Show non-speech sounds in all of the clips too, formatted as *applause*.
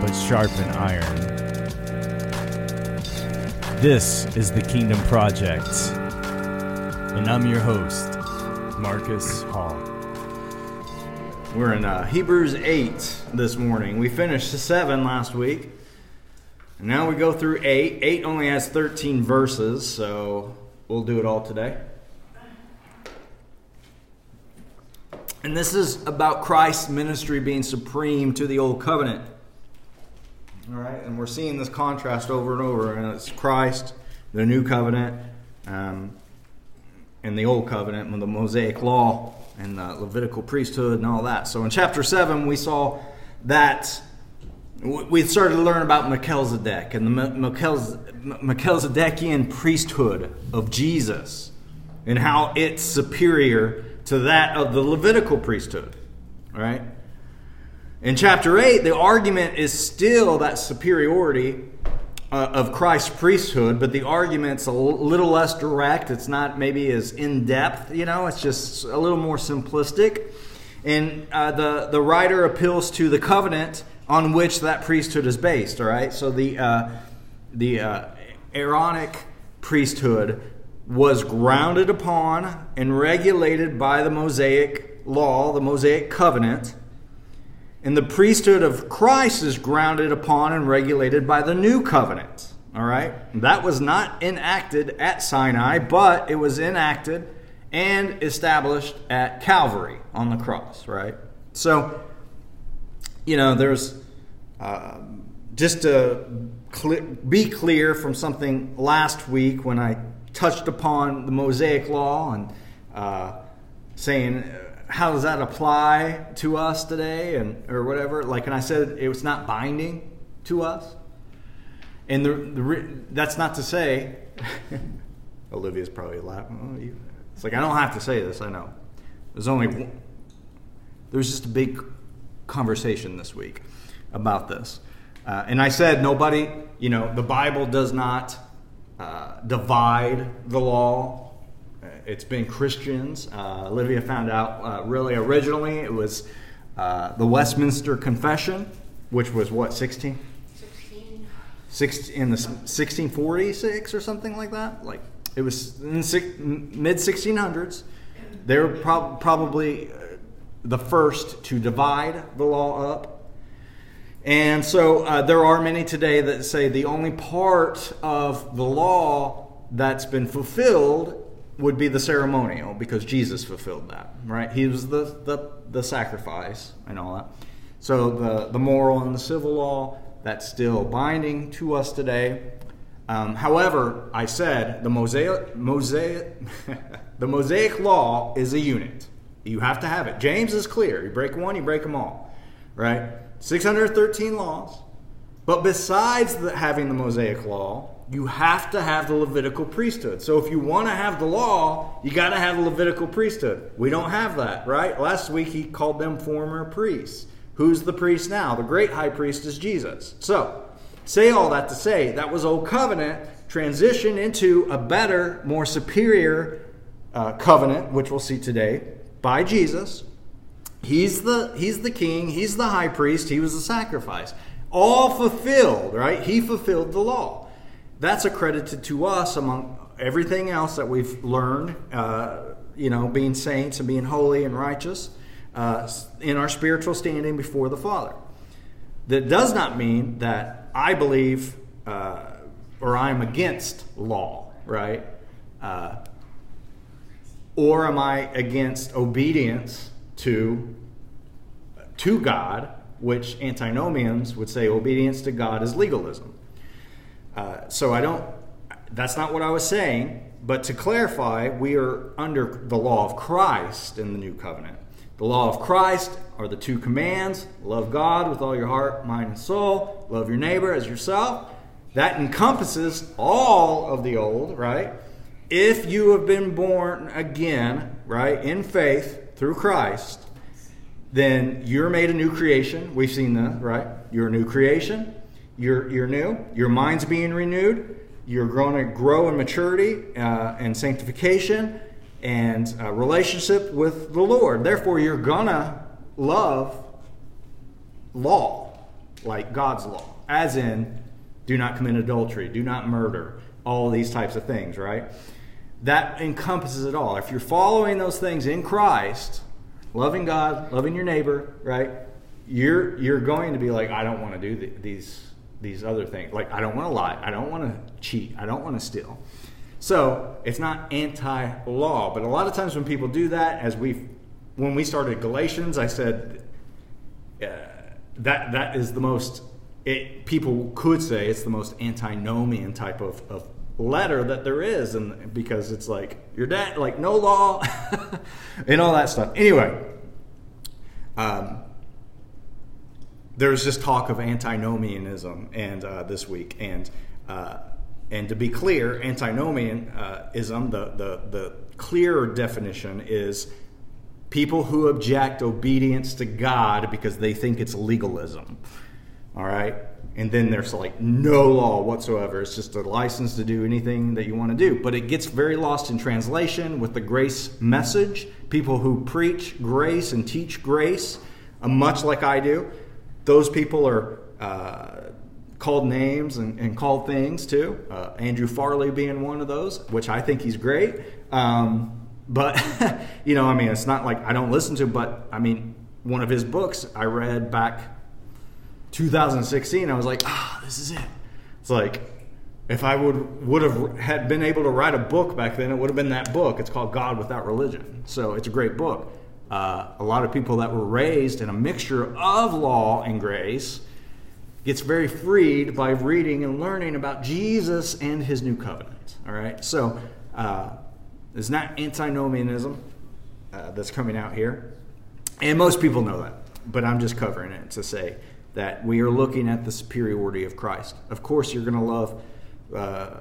but sharpen iron. This is the Kingdom Project, and I'm your host, Marcus Hall. We're in uh, Hebrews 8 this morning. We finished 7 last week. And now we go through 8. 8 only has 13 verses, so we'll do it all today. And this is about Christ's ministry being supreme to the old covenant. All right, and we're seeing this contrast over and over, and it's Christ, the new covenant, um, and the old covenant, and the Mosaic law, and the Levitical priesthood, and all that. So in chapter 7, we saw that we started to learn about Melchizedek and the Melchizedekian priesthood of Jesus, and how it's superior to that of the Levitical priesthood. All right? In chapter 8, the argument is still that superiority uh, of Christ's priesthood, but the argument's a little less direct. It's not maybe as in depth, you know, it's just a little more simplistic. And uh, the, the writer appeals to the covenant on which that priesthood is based, all right? So the, uh, the uh, Aaronic priesthood was grounded upon and regulated by the Mosaic law, the Mosaic covenant. And the priesthood of Christ is grounded upon and regulated by the new covenant. All right? That was not enacted at Sinai, but it was enacted and established at Calvary on the cross, right? So, you know, there's uh, just to cl- be clear from something last week when I touched upon the Mosaic law and uh, saying, how does that apply to us today and or whatever? Like and i said it was not binding to us. And the, the that's not to say *laughs* olivia's probably laughing oh, it's like i don't have to say this i know. There's only there's just a big conversation this week about this. Uh, and i said nobody you know the bible does not uh, divide the law it's been Christians. Uh, Olivia found out uh, really originally it was uh, the Westminster Confession, which was what, 16? 16. in the 1646 or something like that. Like it was in mid 1600s. They were prob- probably uh, the first to divide the law up. And so uh, there are many today that say the only part of the law that's been fulfilled would be the ceremonial because Jesus fulfilled that, right? He was the, the, the sacrifice and all that. So the, the moral and the civil law, that's still binding to us today. Um, however, I said the Mosaic, Mosaic, *laughs* the Mosaic law is a unit. You have to have it. James is clear. You break one, you break them all, right? 613 laws. But besides the, having the Mosaic law, you have to have the Levitical priesthood. So if you want to have the law, you got to have the Levitical priesthood. We don't have that, right? Last week he called them former priests. Who's the priest now? The great high priest is Jesus. So, say all that to say that was old covenant transition into a better, more superior uh, covenant, which we'll see today by Jesus. He's the he's the king, he's the high priest, he was the sacrifice. All fulfilled, right? He fulfilled the law that's accredited to us among everything else that we've learned, uh, you know, being saints and being holy and righteous uh, in our spiritual standing before the Father. That does not mean that I believe uh, or I'm against law, right? Uh, or am I against obedience to, to God, which antinomians would say obedience to God is legalism. Uh, so I don't, that's not what I was saying. But to clarify, we are under the law of Christ in the new covenant. The law of Christ are the two commands love God with all your heart, mind, and soul, love your neighbor as yourself. That encompasses all of the old, right? If you have been born again, right, in faith through Christ, then you're made a new creation. We've seen that, right? You're a new creation. You're, you're new. Your mind's being renewed. You're going to grow in maturity uh, and sanctification and uh, relationship with the Lord. Therefore, you're going to love law, like God's law, as in do not commit adultery, do not murder, all these types of things, right? That encompasses it all. If you're following those things in Christ, loving God, loving your neighbor, right? You're you're going to be like, I don't want to do the, these these other things. Like I don't want to lie, I don't want to cheat, I don't want to steal. So it's not anti-law, but a lot of times when people do that, as we when we started Galatians, I said uh, that that is the most. It, people could say it's the most antinomian type of, of letter that there is, and because it's like your dad, like no law, *laughs* and all that stuff. Anyway, um, there's this talk of antinomianism and uh, this week, and uh, and to be clear, antinomianism, the the the clearer definition is people who object obedience to God because they think it's legalism. All right? And then there's like no law whatsoever. It's just a license to do anything that you want to do. But it gets very lost in translation with the grace message. People who preach grace and teach grace, uh, much like I do, those people are uh, called names and, and, called things too. Uh, Andrew Farley being one of those, which I think he's great. Um, but, *laughs* you know, I mean, it's not like I don't listen to, but I mean, one of his books I read back 2016, I was like, ah, oh, this is it. It's like if I would would have had been able to write a book back then, it would have been that book. It's called God Without Religion. So it's a great book. Uh, a lot of people that were raised in a mixture of law and grace gets very freed by reading and learning about Jesus and His new covenant. All right, so uh, it's not antinomianism uh, that's coming out here, and most people know that. But I'm just covering it to say that we are looking at the superiority of Christ. Of course, you're going to love uh,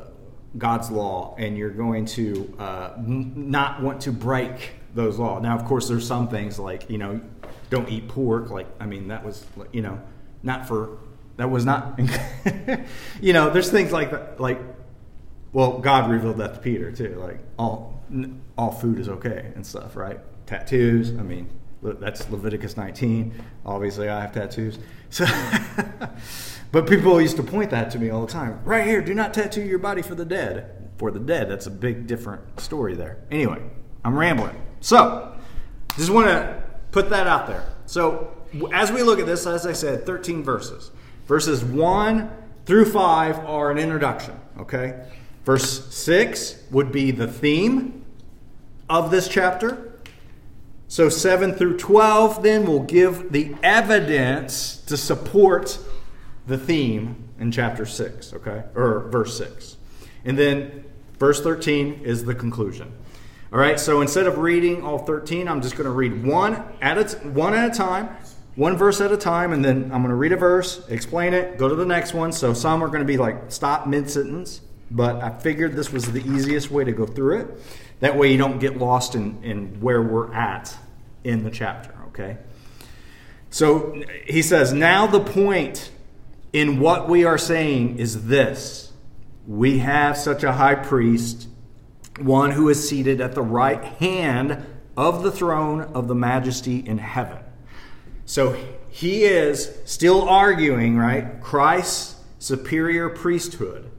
God's law and you're going to uh, not want to break those laws. Now, of course, there's some things like, you know, don't eat pork. Like, I mean, that was, you know, not for, that was not, *laughs* you know, there's things like that, like, well, God revealed that to Peter too. Like, all, all food is okay and stuff, right? Tattoos, I mean, that's Leviticus 19. Obviously, I have tattoos. So, *laughs* but people used to point that to me all the time. Right here, do not tattoo your body for the dead. For the dead, that's a big different story there. Anyway, I'm rambling. So, just want to put that out there. So, as we look at this, as I said, 13 verses. Verses 1 through 5 are an introduction, okay? Verse 6 would be the theme of this chapter. So 7 through 12 then will give the evidence to support the theme in chapter 6, okay? Or verse 6. And then verse 13 is the conclusion. All right, so instead of reading all 13, I'm just going to read one at a, one at a time, one verse at a time, and then I'm going to read a verse, explain it, go to the next one. So some are going to be like stop mid sentence, but I figured this was the easiest way to go through it. That way you don't get lost in, in where we're at in the chapter, okay? So he says, now the point in what we are saying is this we have such a high priest, one who is seated at the right hand of the throne of the majesty in heaven. So he is still arguing, right? Christ's superior priesthood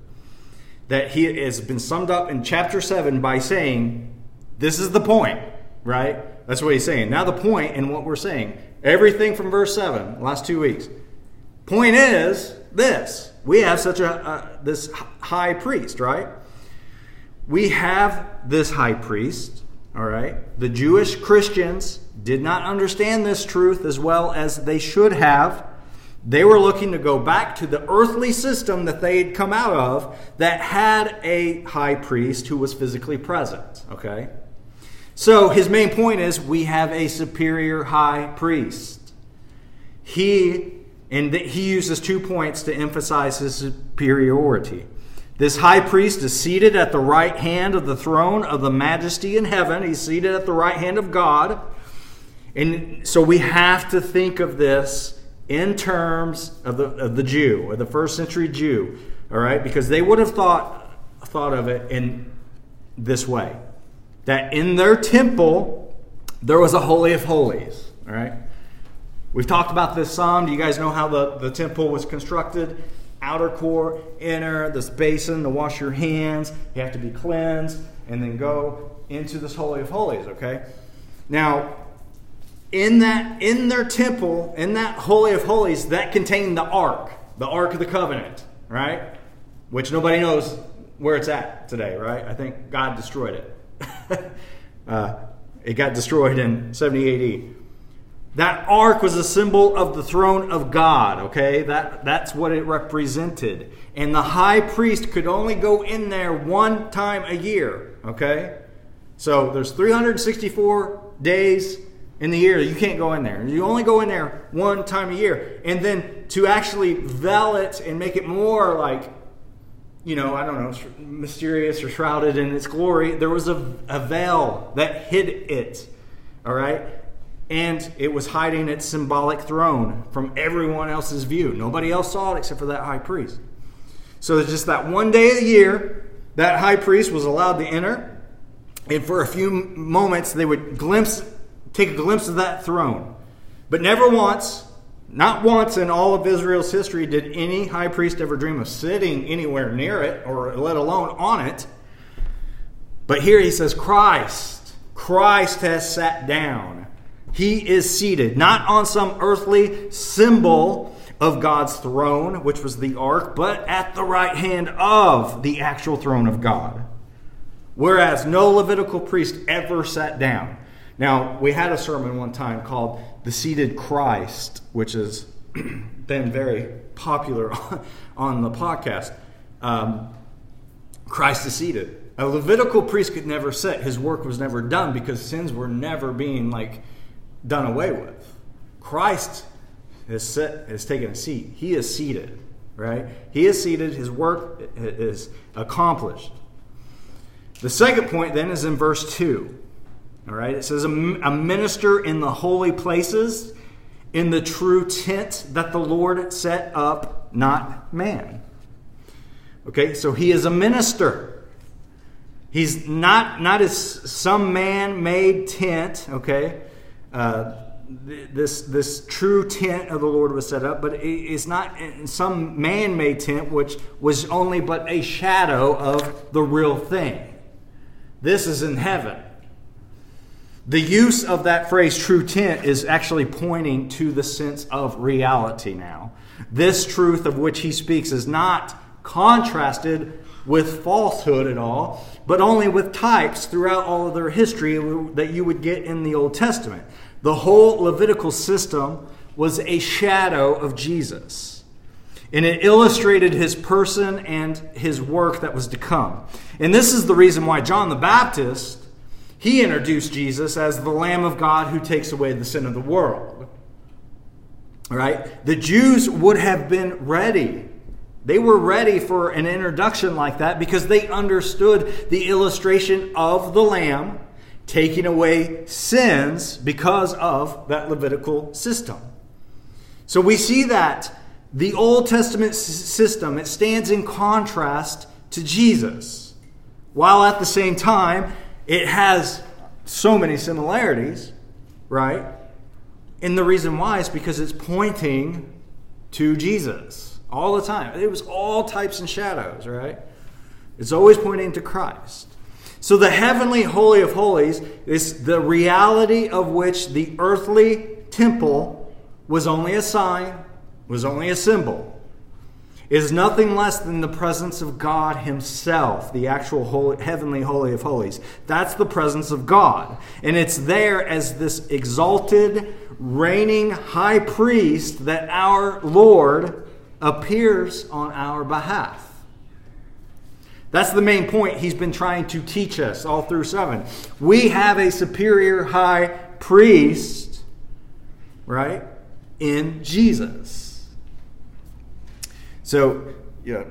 that he has been summed up in chapter 7 by saying, This is the point, right? That's what he's saying. Now, the point in what we're saying, everything from verse 7, last two weeks. Point is this we have such a, this high priest, right? We have this high priest, all right? The Jewish Christians did not understand this truth as well as they should have. They were looking to go back to the earthly system that they had come out of that had a high priest who was physically present, okay? So his main point is we have a superior high priest. He and he uses two points to emphasize his superiority. This high priest is seated at the right hand of the throne of the majesty in heaven. He's seated at the right hand of God. And so we have to think of this in terms of the, of the Jew, or the first century Jew, all right? Because they would have thought, thought of it in this way that in their temple there was a Holy of Holies, all right? We've talked about this some. Do you guys know how the, the temple was constructed? Outer court, inner, this basin to wash your hands. You have to be cleansed and then go into this Holy of Holies, okay? Now, in that in their temple, in that Holy of Holies, that contained the Ark, the Ark of the Covenant, right? Which nobody knows where it's at today, right? I think God destroyed it. *laughs* uh, it got destroyed in 70 AD. That ark was a symbol of the throne of God, okay? That, that's what it represented. And the high priest could only go in there one time a year, okay? So there's 364 days in the year you can't go in there. You only go in there one time a year. And then to actually veil it and make it more like, you know, I don't know, mysterious or shrouded in its glory, there was a, a veil that hid it, all right? And it was hiding its symbolic throne from everyone else's view. Nobody else saw it except for that high priest. So it's just that one day of the year, that high priest was allowed to enter, and for a few moments they would glimpse, take a glimpse of that throne. But never once, not once in all of Israel's history, did any high priest ever dream of sitting anywhere near it, or let alone on it. But here he says, Christ, Christ has sat down he is seated, not on some earthly symbol of God's throne, which was the ark, but at the right hand of the actual throne of God. Whereas no Levitical priest ever sat down. Now, we had a sermon one time called The Seated Christ, which has *clears throat* been very popular *laughs* on the podcast. Um, Christ is seated. A Levitical priest could never sit. His work was never done because sins were never being like done away with. Christ has, set, has taken a seat. He is seated, right? He is seated. His work is accomplished. The second point then is in verse 2. All right, it says, A minister in the holy places, in the true tent that the Lord set up, not man. Okay, so he is a minister. He's not, not as some man made tent, okay? Uh, this this true tent of the Lord was set up, but it's not some man-made tent which was only but a shadow of the real thing. This is in heaven. The use of that phrase true tent is actually pointing to the sense of reality now. This truth of which he speaks is not contrasted with falsehood at all, but only with types throughout all of their history that you would get in the Old Testament. The whole Levitical system was a shadow of Jesus. And it illustrated his person and his work that was to come. And this is the reason why John the Baptist, he introduced Jesus as the Lamb of God who takes away the sin of the world. All right? The Jews would have been ready. They were ready for an introduction like that because they understood the illustration of the Lamb taking away sins because of that Levitical system. So we see that the Old Testament system it stands in contrast to Jesus, while at the same time it has so many similarities, right? And the reason why is because it's pointing to Jesus all the time. It was all types and shadows, right? It's always pointing to Christ. So the heavenly Holy of Holies is the reality of which the earthly temple was only a sign, was only a symbol. Is nothing less than the presence of God Himself, the actual holy, heavenly Holy of Holies. That's the presence of God. And it's there as this exalted, reigning high priest that our Lord appears on our behalf. That's the main point he's been trying to teach us all through 7. We have a superior high priest, right, in Jesus. So, yeah,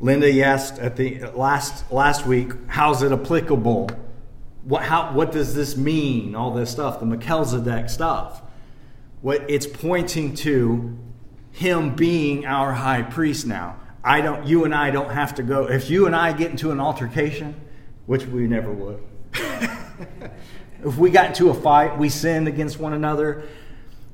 Linda asked at the last last week, how's it applicable? What how what does this mean? All this stuff, the Melchizedek stuff. What it's pointing to him being our high priest now. I don't you and I don't have to go if you and I get into an altercation, which we never would. *laughs* if we got into a fight, we sinned against one another,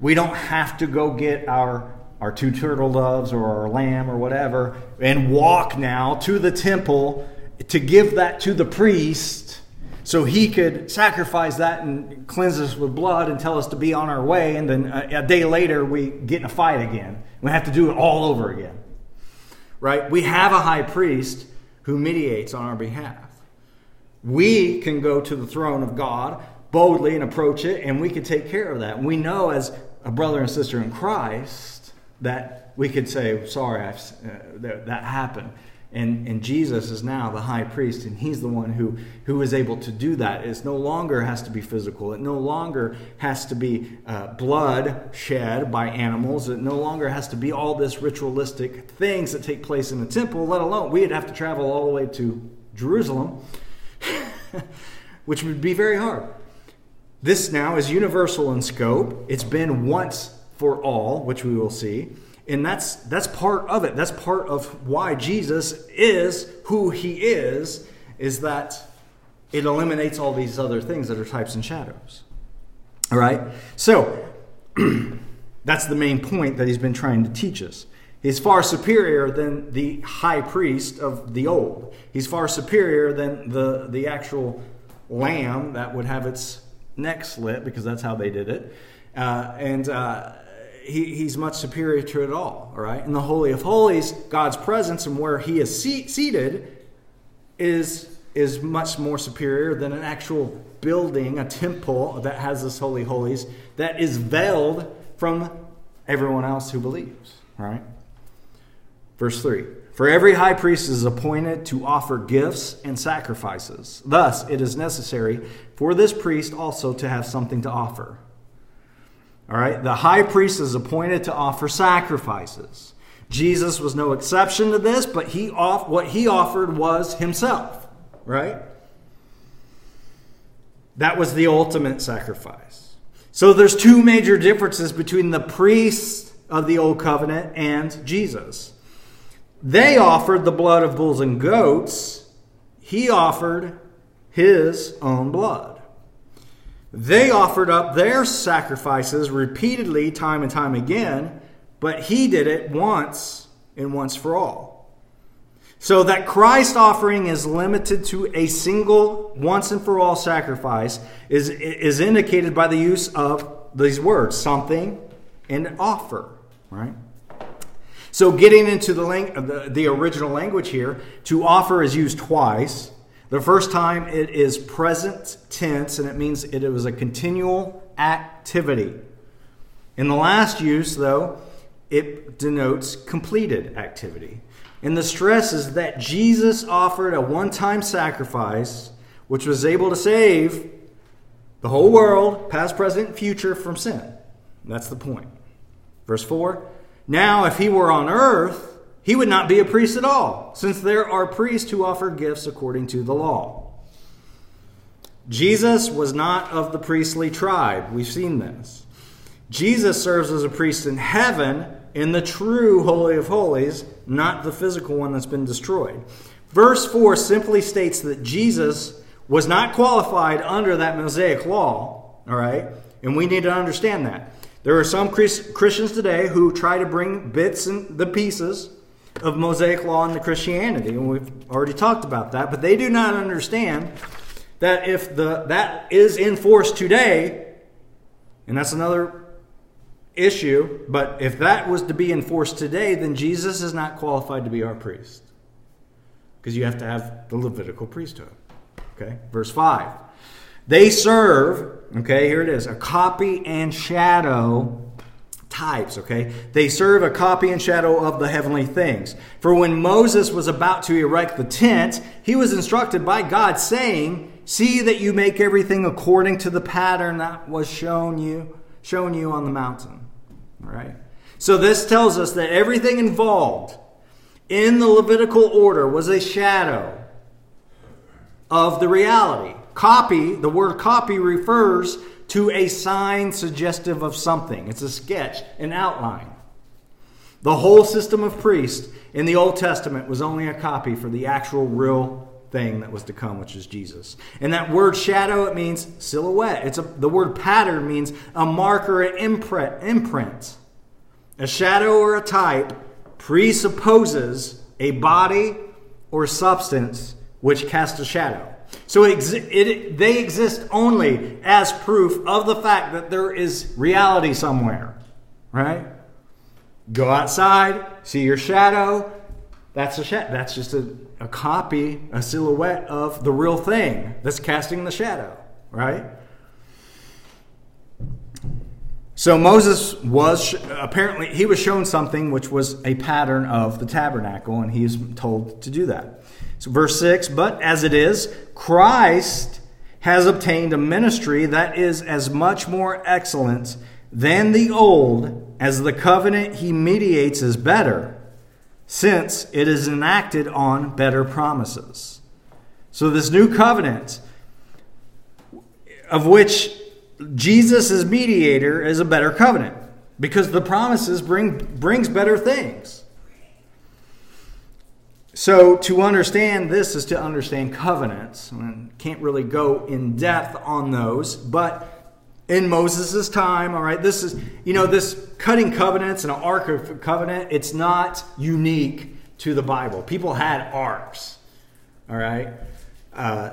we don't have to go get our our two turtle doves or our lamb or whatever and walk now to the temple to give that to the priest so he could sacrifice that and cleanse us with blood and tell us to be on our way and then a, a day later we get in a fight again. We have to do it all over again. Right? We have a high priest who mediates on our behalf. We can go to the throne of god boldly and approach it and we can take care of that. We know as a brother and sister in christ that we could say, sorry, uh, that, that happened. And, and Jesus is now the high priest, and he's the one who, who is able to do that. It no longer has to be physical. It no longer has to be uh, blood shed by animals. It no longer has to be all this ritualistic things that take place in the temple, let alone we'd have to travel all the way to Jerusalem, *laughs* which would be very hard. This now is universal in scope. It's been once for all, which we will see. And that's that's part of it. That's part of why Jesus is who he is is that it eliminates all these other things that are types and shadows. All right? So, *clears throat* that's the main point that he's been trying to teach us. He's far superior than the high priest of the old. He's far superior than the, the actual lamb that would have its neck slit because that's how they did it. Uh, and uh, he, he's much superior to it all, all right? In the Holy of Holies, God's presence and where he is seated is, is much more superior than an actual building, a temple that has this Holy Holies that is veiled from everyone else who believes, all right? Verse 3 For every high priest is appointed to offer gifts and sacrifices. Thus, it is necessary for this priest also to have something to offer. All right, the high priest is appointed to offer sacrifices. Jesus was no exception to this, but he off, what he offered was himself, right? That was the ultimate sacrifice. So there's two major differences between the priests of the old covenant and Jesus. They offered the blood of bulls and goats. He offered his own blood. They offered up their sacrifices repeatedly, time and time again, but he did it once and once for all. So that Christ offering is limited to a single, once and for all sacrifice is, is indicated by the use of these words something and offer, right? So, getting into the, the, the original language here, to offer is used twice. The first time it is present tense and it means it was a continual activity. In the last use, though, it denotes completed activity. And the stress is that Jesus offered a one time sacrifice which was able to save the whole world, past, present, future, from sin. That's the point. Verse 4 Now, if he were on earth, he would not be a priest at all, since there are priests who offer gifts according to the law. Jesus was not of the priestly tribe. We've seen this. Jesus serves as a priest in heaven in the true Holy of Holies, not the physical one that's been destroyed. Verse 4 simply states that Jesus was not qualified under that Mosaic law, all right? And we need to understand that. There are some Christians today who try to bring bits and the pieces of Mosaic law into Christianity, and we've already talked about that. But they do not understand that if the that is in force today, and that's another issue, but if that was to be enforced today, then Jesus is not qualified to be our priest. Because you have to have the Levitical priesthood. Okay? Verse 5. They serve, okay, here it is, a copy and shadow types, okay? They serve a copy and shadow of the heavenly things. For when Moses was about to erect the tent, he was instructed by God, saying, See that you make everything according to the pattern that was shown you, shown you on the mountain. All right? So this tells us that everything involved in the Levitical order was a shadow of the reality. Copy, the word copy refers to a sign suggestive of something. It's a sketch, an outline. The whole system of priests in the Old Testament was only a copy for the actual real thing that was to come, which is Jesus. And that word shadow, it means silhouette. It's a, the word pattern means a marker, an imprint, imprint. A shadow or a type presupposes a body or substance which casts a shadow. So it, it, they exist only as proof of the fact that there is reality somewhere, right? Go outside, see your shadow. That's a That's just a, a copy, a silhouette of the real thing that's casting the shadow, right? So Moses was apparently he was shown something which was a pattern of the tabernacle, and he he's told to do that. So, verse 6 But as it is, Christ has obtained a ministry that is as much more excellent than the old, as the covenant he mediates is better, since it is enacted on better promises. So, this new covenant, of which Jesus is mediator, is a better covenant because the promises bring brings better things. So, to understand this is to understand covenants. I can't really go in depth on those, but in Moses' time, all right, this is, you know, this cutting covenants and an ark of covenant, it's not unique to the Bible. People had arks, all right? Uh,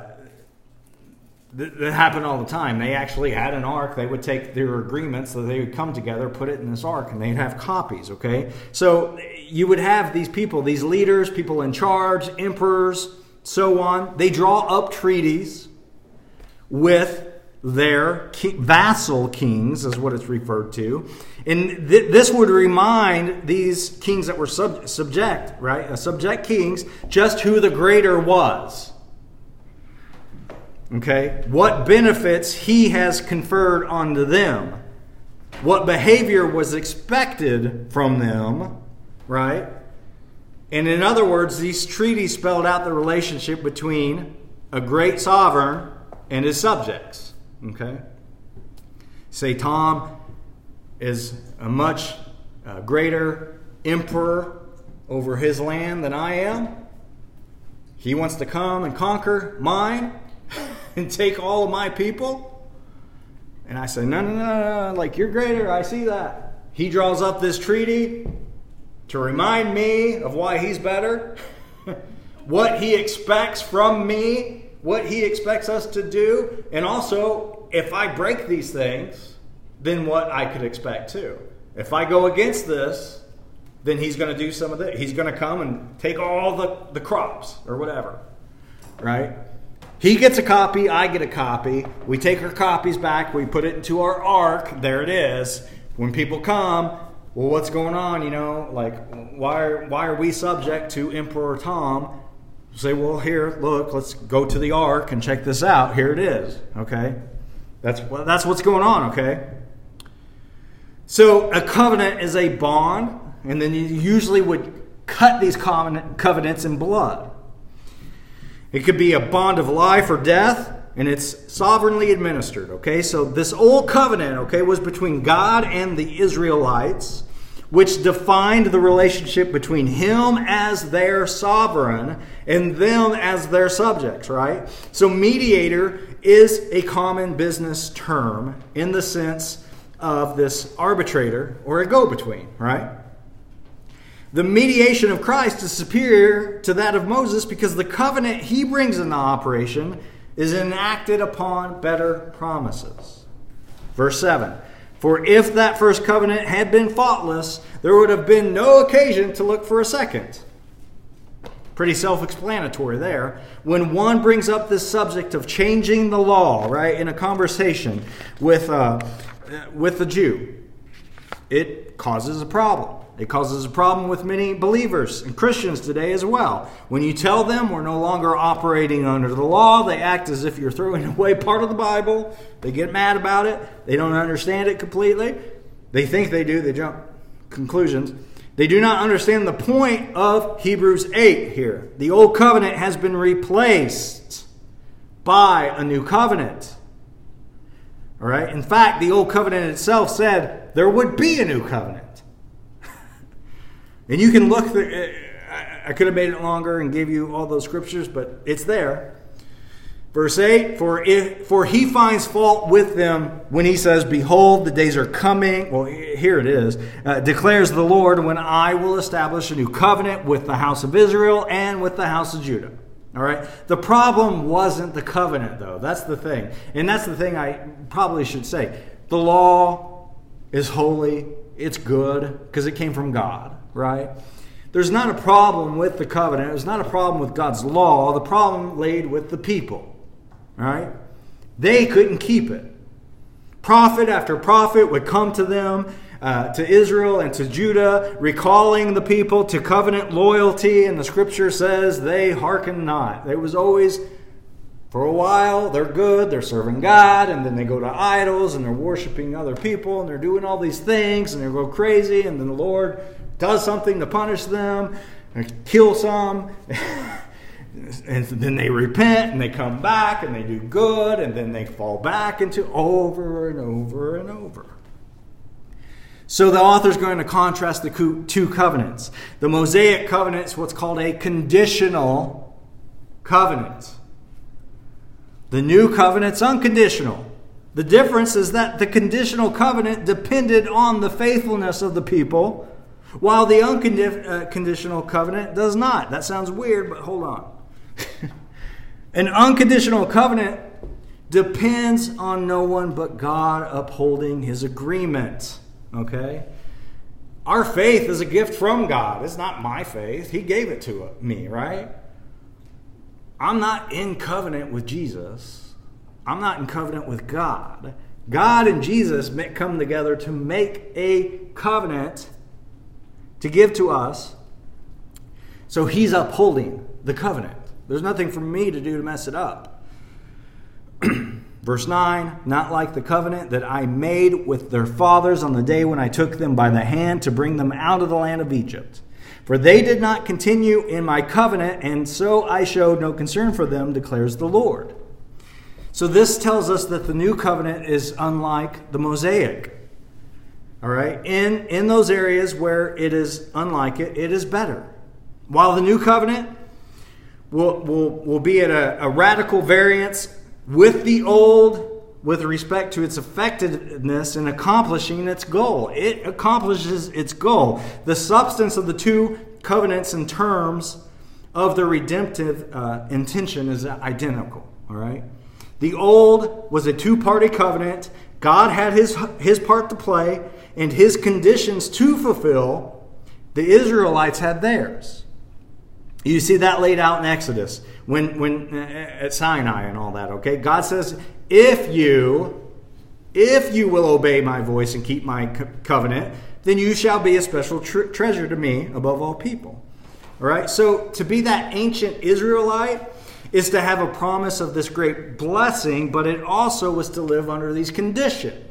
that happened all the time. They actually had an ark. They would take their agreements that they would come together, put it in this ark, and they'd have copies, okay? So you would have these people, these leaders, people in charge, emperors, so on. They draw up treaties with their vassal kings, is what it's referred to. And th- this would remind these kings that were sub- subject, right? Uh, subject kings, just who the greater was. Okay? What benefits he has conferred onto them. What behavior was expected from them, right? And in other words, these treaties spelled out the relationship between a great sovereign and his subjects. Okay? Say Tom is a much uh, greater emperor over his land than I am. He wants to come and conquer mine *laughs* and take all of my people? And I say, no, no, no, no, like you're greater. I see that. He draws up this treaty to remind me of why he's better, *laughs* what he expects from me, what he expects us to do, and also if I break these things, then what I could expect too. If I go against this, then he's going to do some of it. He's going to come and take all the, the crops or whatever, right? He gets a copy, I get a copy. We take our copies back, we put it into our ark. There it is. When people come, well, what's going on? You know, like why are, why are we subject to Emperor Tom? Say, well, here, look, let's go to the ark and check this out. Here it is. Okay, that's well, that's what's going on. Okay. So a covenant is a bond, and then you usually would cut these covenant, covenants in blood. It could be a bond of life or death, and it's sovereignly administered. Okay, so this old covenant, okay, was between God and the Israelites, which defined the relationship between Him as their sovereign and them as their subjects, right? So, mediator is a common business term in the sense of this arbitrator or a go between, right? The mediation of Christ is superior to that of Moses because the covenant he brings into operation is enacted upon better promises. Verse 7 For if that first covenant had been faultless, there would have been no occasion to look for a second. Pretty self explanatory there. When one brings up this subject of changing the law, right, in a conversation with, uh, with the Jew, it causes a problem. It causes a problem with many believers and Christians today as well. When you tell them we're no longer operating under the law, they act as if you're throwing *laughs* away part of the Bible. They get mad about it. They don't understand it completely. They think they do, they jump conclusions. They do not understand the point of Hebrews 8 here. The old covenant has been replaced by a new covenant. All right? In fact, the old covenant itself said there would be a new covenant. And you can look, the, I could have made it longer and gave you all those scriptures, but it's there. Verse 8 For, if, for he finds fault with them when he says, Behold, the days are coming. Well, here it is. Uh, declares the Lord, when I will establish a new covenant with the house of Israel and with the house of Judah. All right? The problem wasn't the covenant, though. That's the thing. And that's the thing I probably should say. The law is holy, it's good, because it came from God, right? There's not a problem with the covenant. There's not a problem with God's law. The problem laid with the people. right? They couldn't keep it. Prophet after prophet would come to them, uh, to Israel and to Judah, recalling the people to covenant loyalty, and the scripture says they hearken not. It was always, for a while, they're good, they're serving God, and then they go to idols and they're worshiping other people, and they're doing all these things, and they go crazy, and then the Lord does something to punish them, and kill some. *laughs* and then they repent and they come back and they do good and then they fall back into over and over and over. So the author is going to contrast the two covenants. The Mosaic covenant is what's called a conditional covenant. The new covenant's unconditional. The difference is that the conditional covenant depended on the faithfulness of the people, while the unconditional uh, covenant does not. That sounds weird, but hold on. *laughs* An unconditional covenant depends on no one but God upholding his agreement. Okay? Our faith is a gift from God. It's not my faith. He gave it to me, right? I'm not in covenant with Jesus. I'm not in covenant with God. God and Jesus come together to make a covenant to give to us. So he's upholding the covenant. There's nothing for me to do to mess it up. *clears throat* Verse 9, not like the covenant that I made with their fathers on the day when I took them by the hand to bring them out of the land of Egypt. For they did not continue in my covenant, and so I showed no concern for them, declares the Lord. So this tells us that the new covenant is unlike the Mosaic. All right? In, in those areas where it is unlike it, it is better. While the new covenant will, will, will be at a, a radical variance with the old with respect to its effectiveness in accomplishing its goal. It accomplishes its goal. The substance of the two covenants in terms of the redemptive uh, intention is identical. All right? The old was a two party covenant. God had his, his part to play and his conditions to fulfill. The Israelites had theirs. You see that laid out in Exodus when, when uh, at Sinai and all that. Okay, God says, if you, if you will obey my voice and keep my co- covenant, then you shall be a special tr- treasure to me above all people. All right. So to be that ancient Israelite is to have a promise of this great blessing, but it also was to live under these conditions.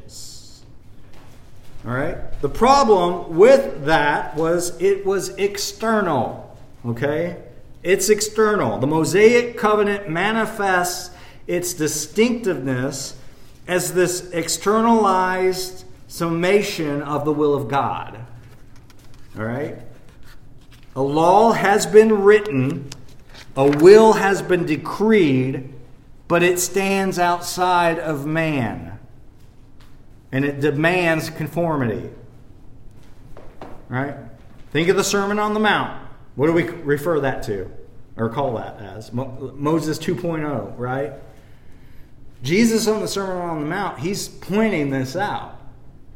All right. The problem with that was it was external. Okay? It's external. The Mosaic covenant manifests its distinctiveness as this externalized summation of the will of God. All right? A law has been written, a will has been decreed, but it stands outside of man. And it demands conformity. Right? Think of the Sermon on the Mount. What do we refer that to or call that as? Moses 2.0, right? Jesus on the Sermon on the Mount, he's pointing this out.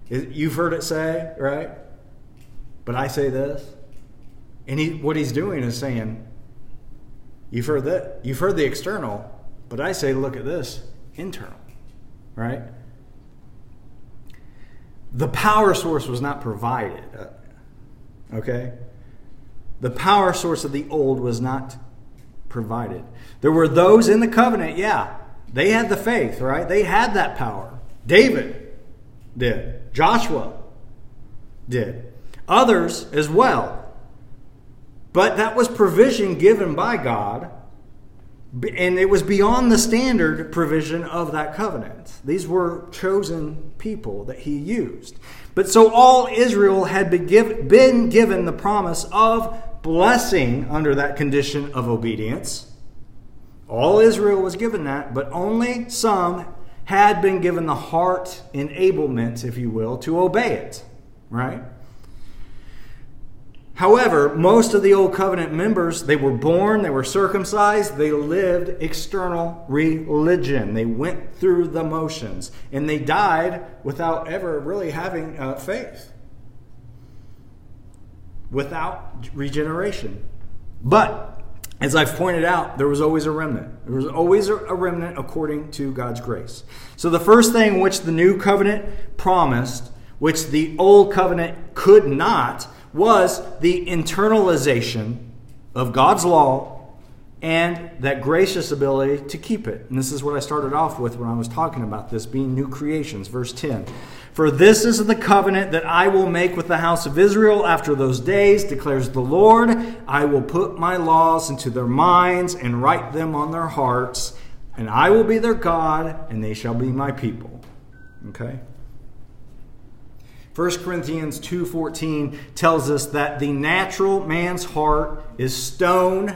You've heard it say, right? But I say this. And he, what he's doing is saying, you've heard that, you've heard the external, but I say, look at this, internal, right? The power source was not provided. Okay? The power source of the old was not provided. There were those in the covenant, yeah, they had the faith, right? They had that power. David did, Joshua did, others as well. But that was provision given by God, and it was beyond the standard provision of that covenant. These were chosen people that he used. But so all Israel had been, give, been given the promise of blessing under that condition of obedience. All Israel was given that, but only some had been given the heart enablement, if you will, to obey it. Right? However, most of the Old Covenant members, they were born, they were circumcised, they lived external religion. They went through the motions, and they died without ever really having uh, faith, without regeneration. But, as I've pointed out, there was always a remnant. There was always a remnant according to God's grace. So, the first thing which the new covenant promised, which the old covenant could not, was the internalization of God's law and that gracious ability to keep it. And this is what I started off with when I was talking about this being new creations. Verse 10 For this is the covenant that I will make with the house of Israel after those days, declares the Lord. I will put my laws into their minds and write them on their hearts, and I will be their God, and they shall be my people. Okay? 1 Corinthians 2:14 tells us that the natural man's heart is stone,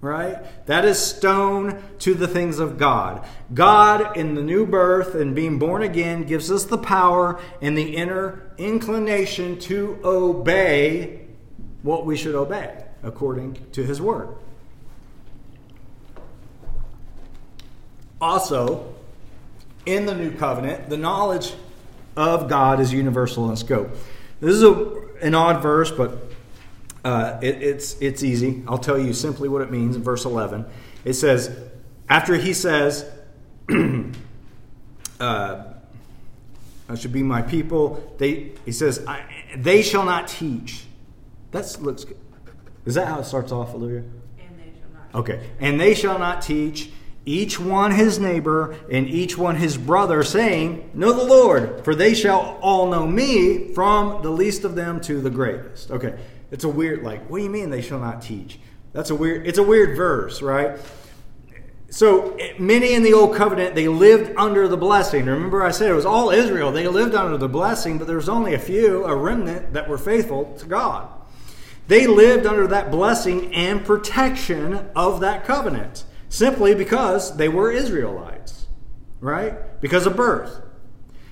right? That is stone to the things of God. God in the new birth and being born again gives us the power and the inner inclination to obey what we should obey according to his word. Also, in the new covenant, the knowledge of God is universal in scope. This is a, an odd verse, but uh, it, it's, it's easy. I'll tell you simply what it means in verse 11. It says, after he says, *clears throat* uh, I should be my people, they, he says, they shall not teach. That looks good. Is that how it starts off, Olivia? And they shall not. Okay. And they shall not teach each one his neighbor and each one his brother, saying, Know the Lord, for they shall all know me, from the least of them to the greatest. Okay, it's a weird, like, what do you mean they shall not teach? That's a weird, it's a weird verse, right? So many in the old covenant, they lived under the blessing. Remember, I said it was all Israel. They lived under the blessing, but there was only a few, a remnant, that were faithful to God. They lived under that blessing and protection of that covenant simply because they were Israelites, right? Because of birth.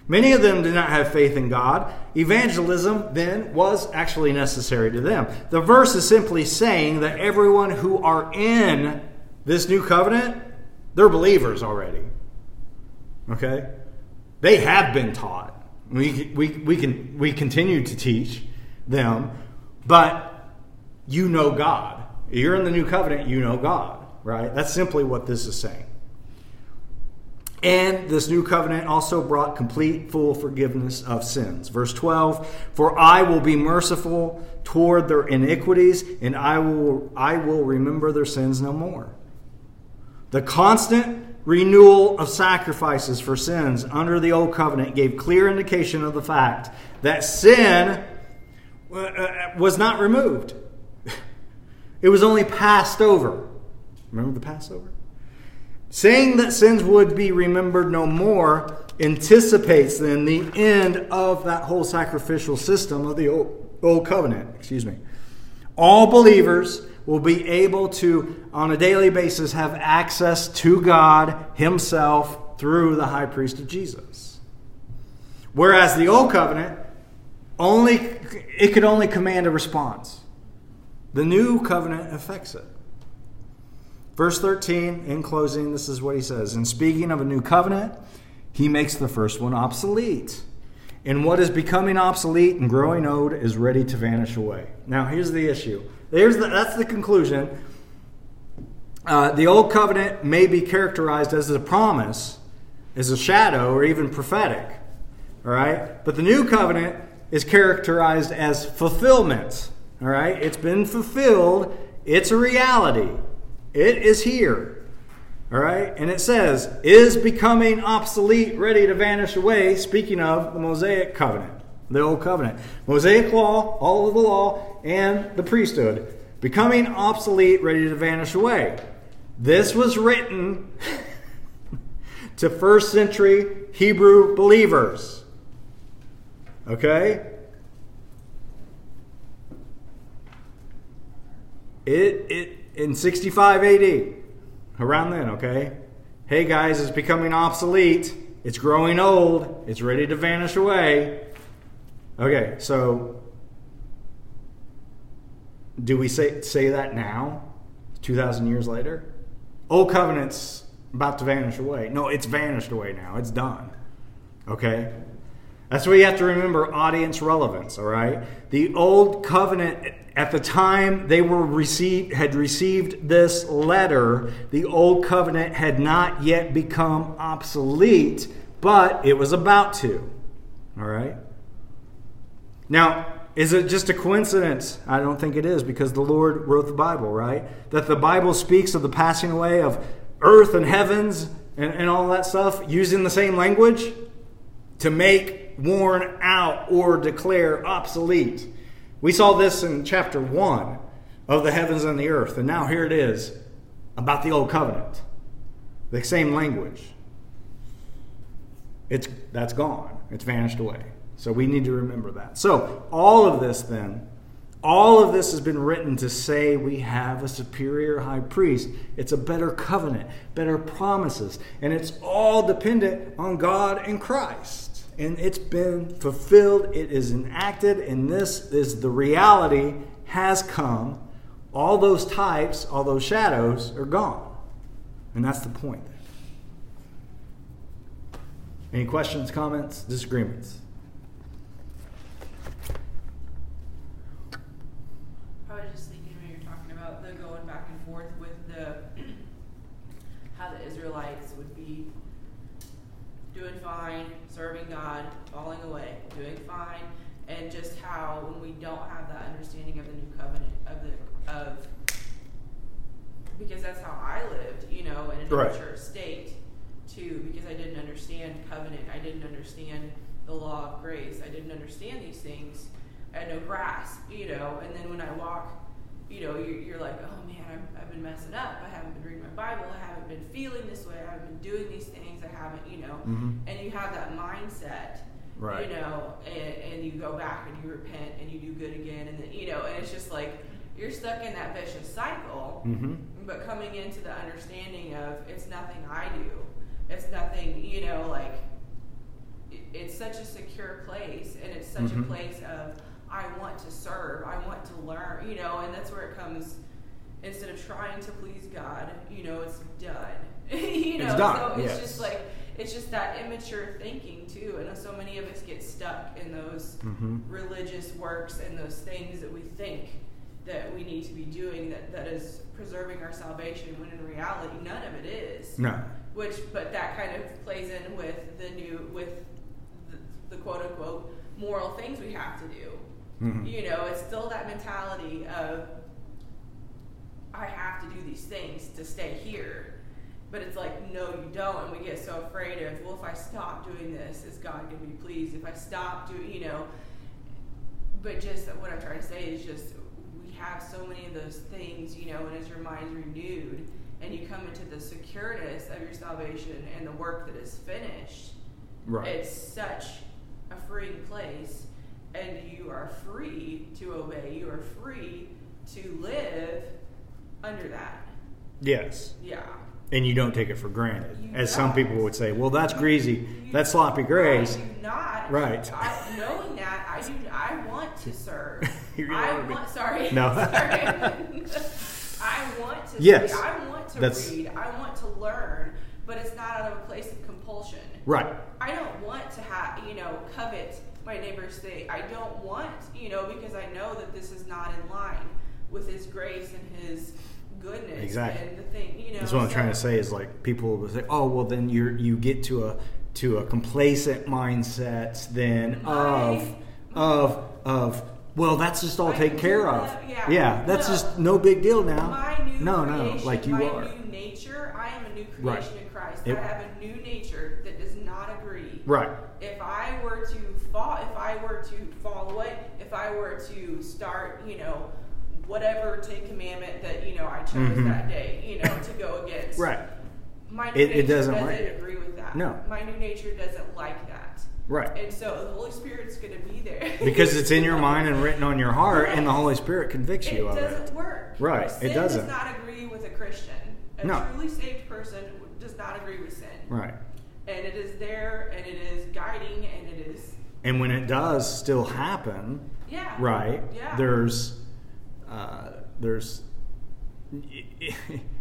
Many of them did not have faith in God. Evangelism then was actually necessary to them. The verse is simply saying that everyone who are in this new covenant, they're believers already. Okay? They have been taught. We, we, we, can, we continue to teach them, but you know God. You're in the new covenant, you know God right? That's simply what this is saying. And this new covenant also brought complete, full forgiveness of sins. Verse 12 For I will be merciful toward their iniquities, and I will, I will remember their sins no more. The constant renewal of sacrifices for sins under the old covenant gave clear indication of the fact that sin uh, uh, was not removed, *laughs* it was only passed over. Remember the Passover? Saying that sins would be remembered no more anticipates then the end of that whole sacrificial system of the old, old covenant. Excuse me. All believers will be able to, on a daily basis, have access to God Himself through the high priest of Jesus. Whereas the old covenant only it could only command a response. The new covenant affects it. Verse 13, in closing, this is what he says. In speaking of a new covenant, he makes the first one obsolete. And what is becoming obsolete and growing old is ready to vanish away. Now, here's the issue. There's the, that's the conclusion. Uh, the old covenant may be characterized as a promise, as a shadow, or even prophetic. All right? But the new covenant is characterized as fulfillment. All right? It's been fulfilled, it's a reality, it is here. All right? And it says, is becoming obsolete, ready to vanish away, speaking of the Mosaic covenant, the old covenant. Mosaic law, all of the law, and the priesthood, becoming obsolete, ready to vanish away. This was written *laughs* to first century Hebrew believers. Okay? It, it in 65 AD, around then, okay? Hey guys, it's becoming obsolete. It's growing old. It's ready to vanish away. Okay, so do we say say that now, 2,000 years later? Old covenant's about to vanish away. No, it's vanished away now. It's done. Okay? That's why you have to remember audience relevance, all right? The old covenant at the time they were received had received this letter, the old covenant had not yet become obsolete, but it was about to. All right? Now, is it just a coincidence? I don't think it is because the Lord wrote the Bible, right? That the Bible speaks of the passing away of earth and heavens and, and all that stuff using the same language to make worn out or declare obsolete. We saw this in chapter 1 of the heavens and the earth, and now here it is about the old covenant. The same language. It's that's gone. It's vanished away. So we need to remember that. So, all of this then all of this has been written to say we have a superior high priest. It's a better covenant, better promises, and it's all dependent on God and Christ. And it's been fulfilled, it is enacted, and this is the reality has come. All those types, all those shadows are gone. And that's the point. Any questions, comments, disagreements? Serving God, falling away, doing fine, and just how when we don't have that understanding of the new covenant of the of because that's how I lived, you know, in an right. immature state too, because I didn't understand covenant, I didn't understand the law of grace, I didn't understand these things, I had no grasp, you know, and then when I walk you know, you're, you're like, oh man, I've, I've, been messing up. I haven't been reading my Bible. I haven't been feeling this way. I haven't been doing these things. I haven't, you know, mm-hmm. and you have that mindset, right. you know, and, and you go back and you repent and you do good again. And then, you know, and it's just like, you're stuck in that vicious cycle, mm-hmm. but coming into the understanding of it's nothing I do. It's nothing, you know, like, it's such a secure place and it's such mm-hmm. a place of, I want to serve, I want to learn, you know, and that's where it comes. Instead of trying to please God, you know, it's done. *laughs* you know, it's done. so it's yes. just like it's just that immature thinking too. And so many of us get stuck in those mm-hmm. religious works and those things that we think that we need to be doing that, that is preserving our salvation when in reality none of it is. No. Which but that kind of plays in with the new with the, the quote unquote moral things we have to do. Mm-hmm. You know, it's still that mentality of I have to do these things to stay here. But it's like, no, you don't. And we get so afraid of, well, if I stop doing this, is God going to be pleased? If I stop doing, you know. But just what I'm trying to say is just we have so many of those things, you know, and as your mind's renewed and you come into the secureness of your salvation and the work that is finished, right. it's such a freeing place and you are free to obey. You are free to live under that. Yes. Yeah. And you don't take it for granted, you as don't. some people would say. Well, that's greasy. You, that's sloppy grace. I do not. Right. I, knowing that, I do. I want to serve. *laughs* I want. Sorry. No. *laughs* sorry. *laughs* I want to. Yes. Read. I want to that's, read. I want to learn, but it's not out of a place of compulsion. Right. I don't want to have you know covet my neighbors say, I don't want, you know, because I know that this is not in line with His grace and His goodness. Exactly. And the thing, you know. That's what I'm trying to say is like people will say, oh, well, then you you get to a to a complacent mindset than of of of well that's just all taken care of yeah, yeah that's no. just no big deal now my new no creation, no like you my are new nature i am a new creation Right. in christ It- i have a new nature that does not agree right if I were to fall, if I were to fall away, if I were to start, you know, whatever Ten Commandment that you know I chose Mhm. that day, you know, to go against, right My new It- it nature doesn't doesn't, like it. agree with that. No. my new nature doesn't like that, right and so the Holy Spirit's going to be there *laughs* because it's in your mind and written on your heart and the holy spirit convicts it you of it. It doesn't work. Right, it Sin doesn't. does not agree with a Christian. A No. truly saved person does not agree with sin, right and it is there, and it is guiding, and it and when it does still happen yeah, right yeah. there's uh, there's *laughs*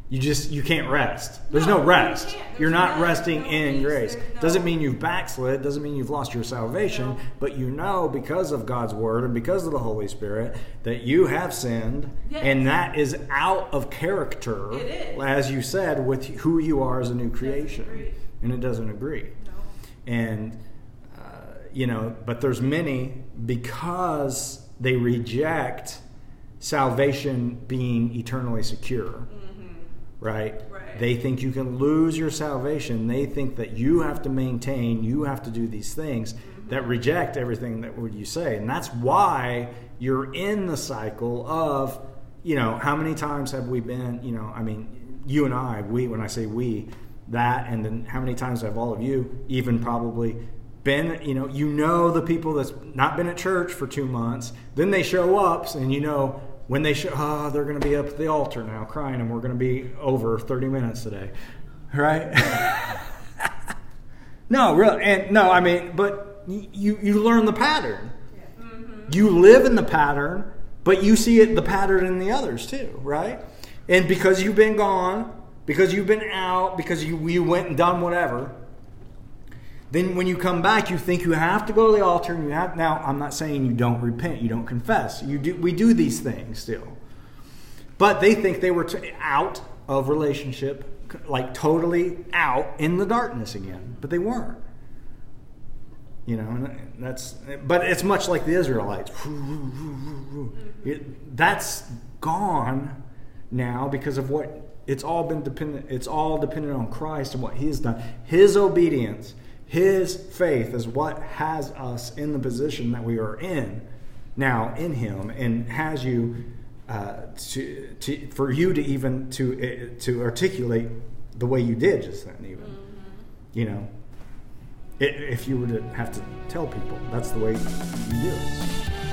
you just you can't rest there's no, No, you rest. There's you're not no- resting no in peace. grace doesn't mean you've backslid doesn't mean you've lost your salvation but you know because of god's word and because of the holy spirit that you have sinned Yes. and that is out of character It as you said with who you are as a new creation agree. and it doesn't agree No. and you know but there's many because they reject salvation being eternally secure mm-hmm. right? Right. they think you can lose your salvation they think that you have to maintain you have to do these things mm-hmm. that reject everything that what you say and that's why you're in the cycle of you know how many times have we been you know i mean you and i we when i say we that and then how many times have all of you even probably been you know you know the people that's not been at church for two months then they show up and you know when they show oh they're going to be up at the altar now crying and we're going to be over 30 minutes today right? *laughs* No really and no i mean but you you learn the pattern. Mm-hmm. You live in the pattern but you see it the pattern in the others too right? And because you've been gone because you've been out because you, you went and done whatever then when you come back you think you have to go to the altar and you have now i'm not saying you don't repent you don't confess. You do we do these things still. But they think they were out of relationship like totally out in the darkness again. But they weren't. You know and that's but it's much like the israelites. It, that's gone now because of what it's all been dependent it's all dependent on christ and what he has done. His obedience his faith is what has us in the position that we are in now in him and has you uh, to, to for you to even to uh, to articulate the way you did just then even you know? If you were to have to tell people that's the way you do it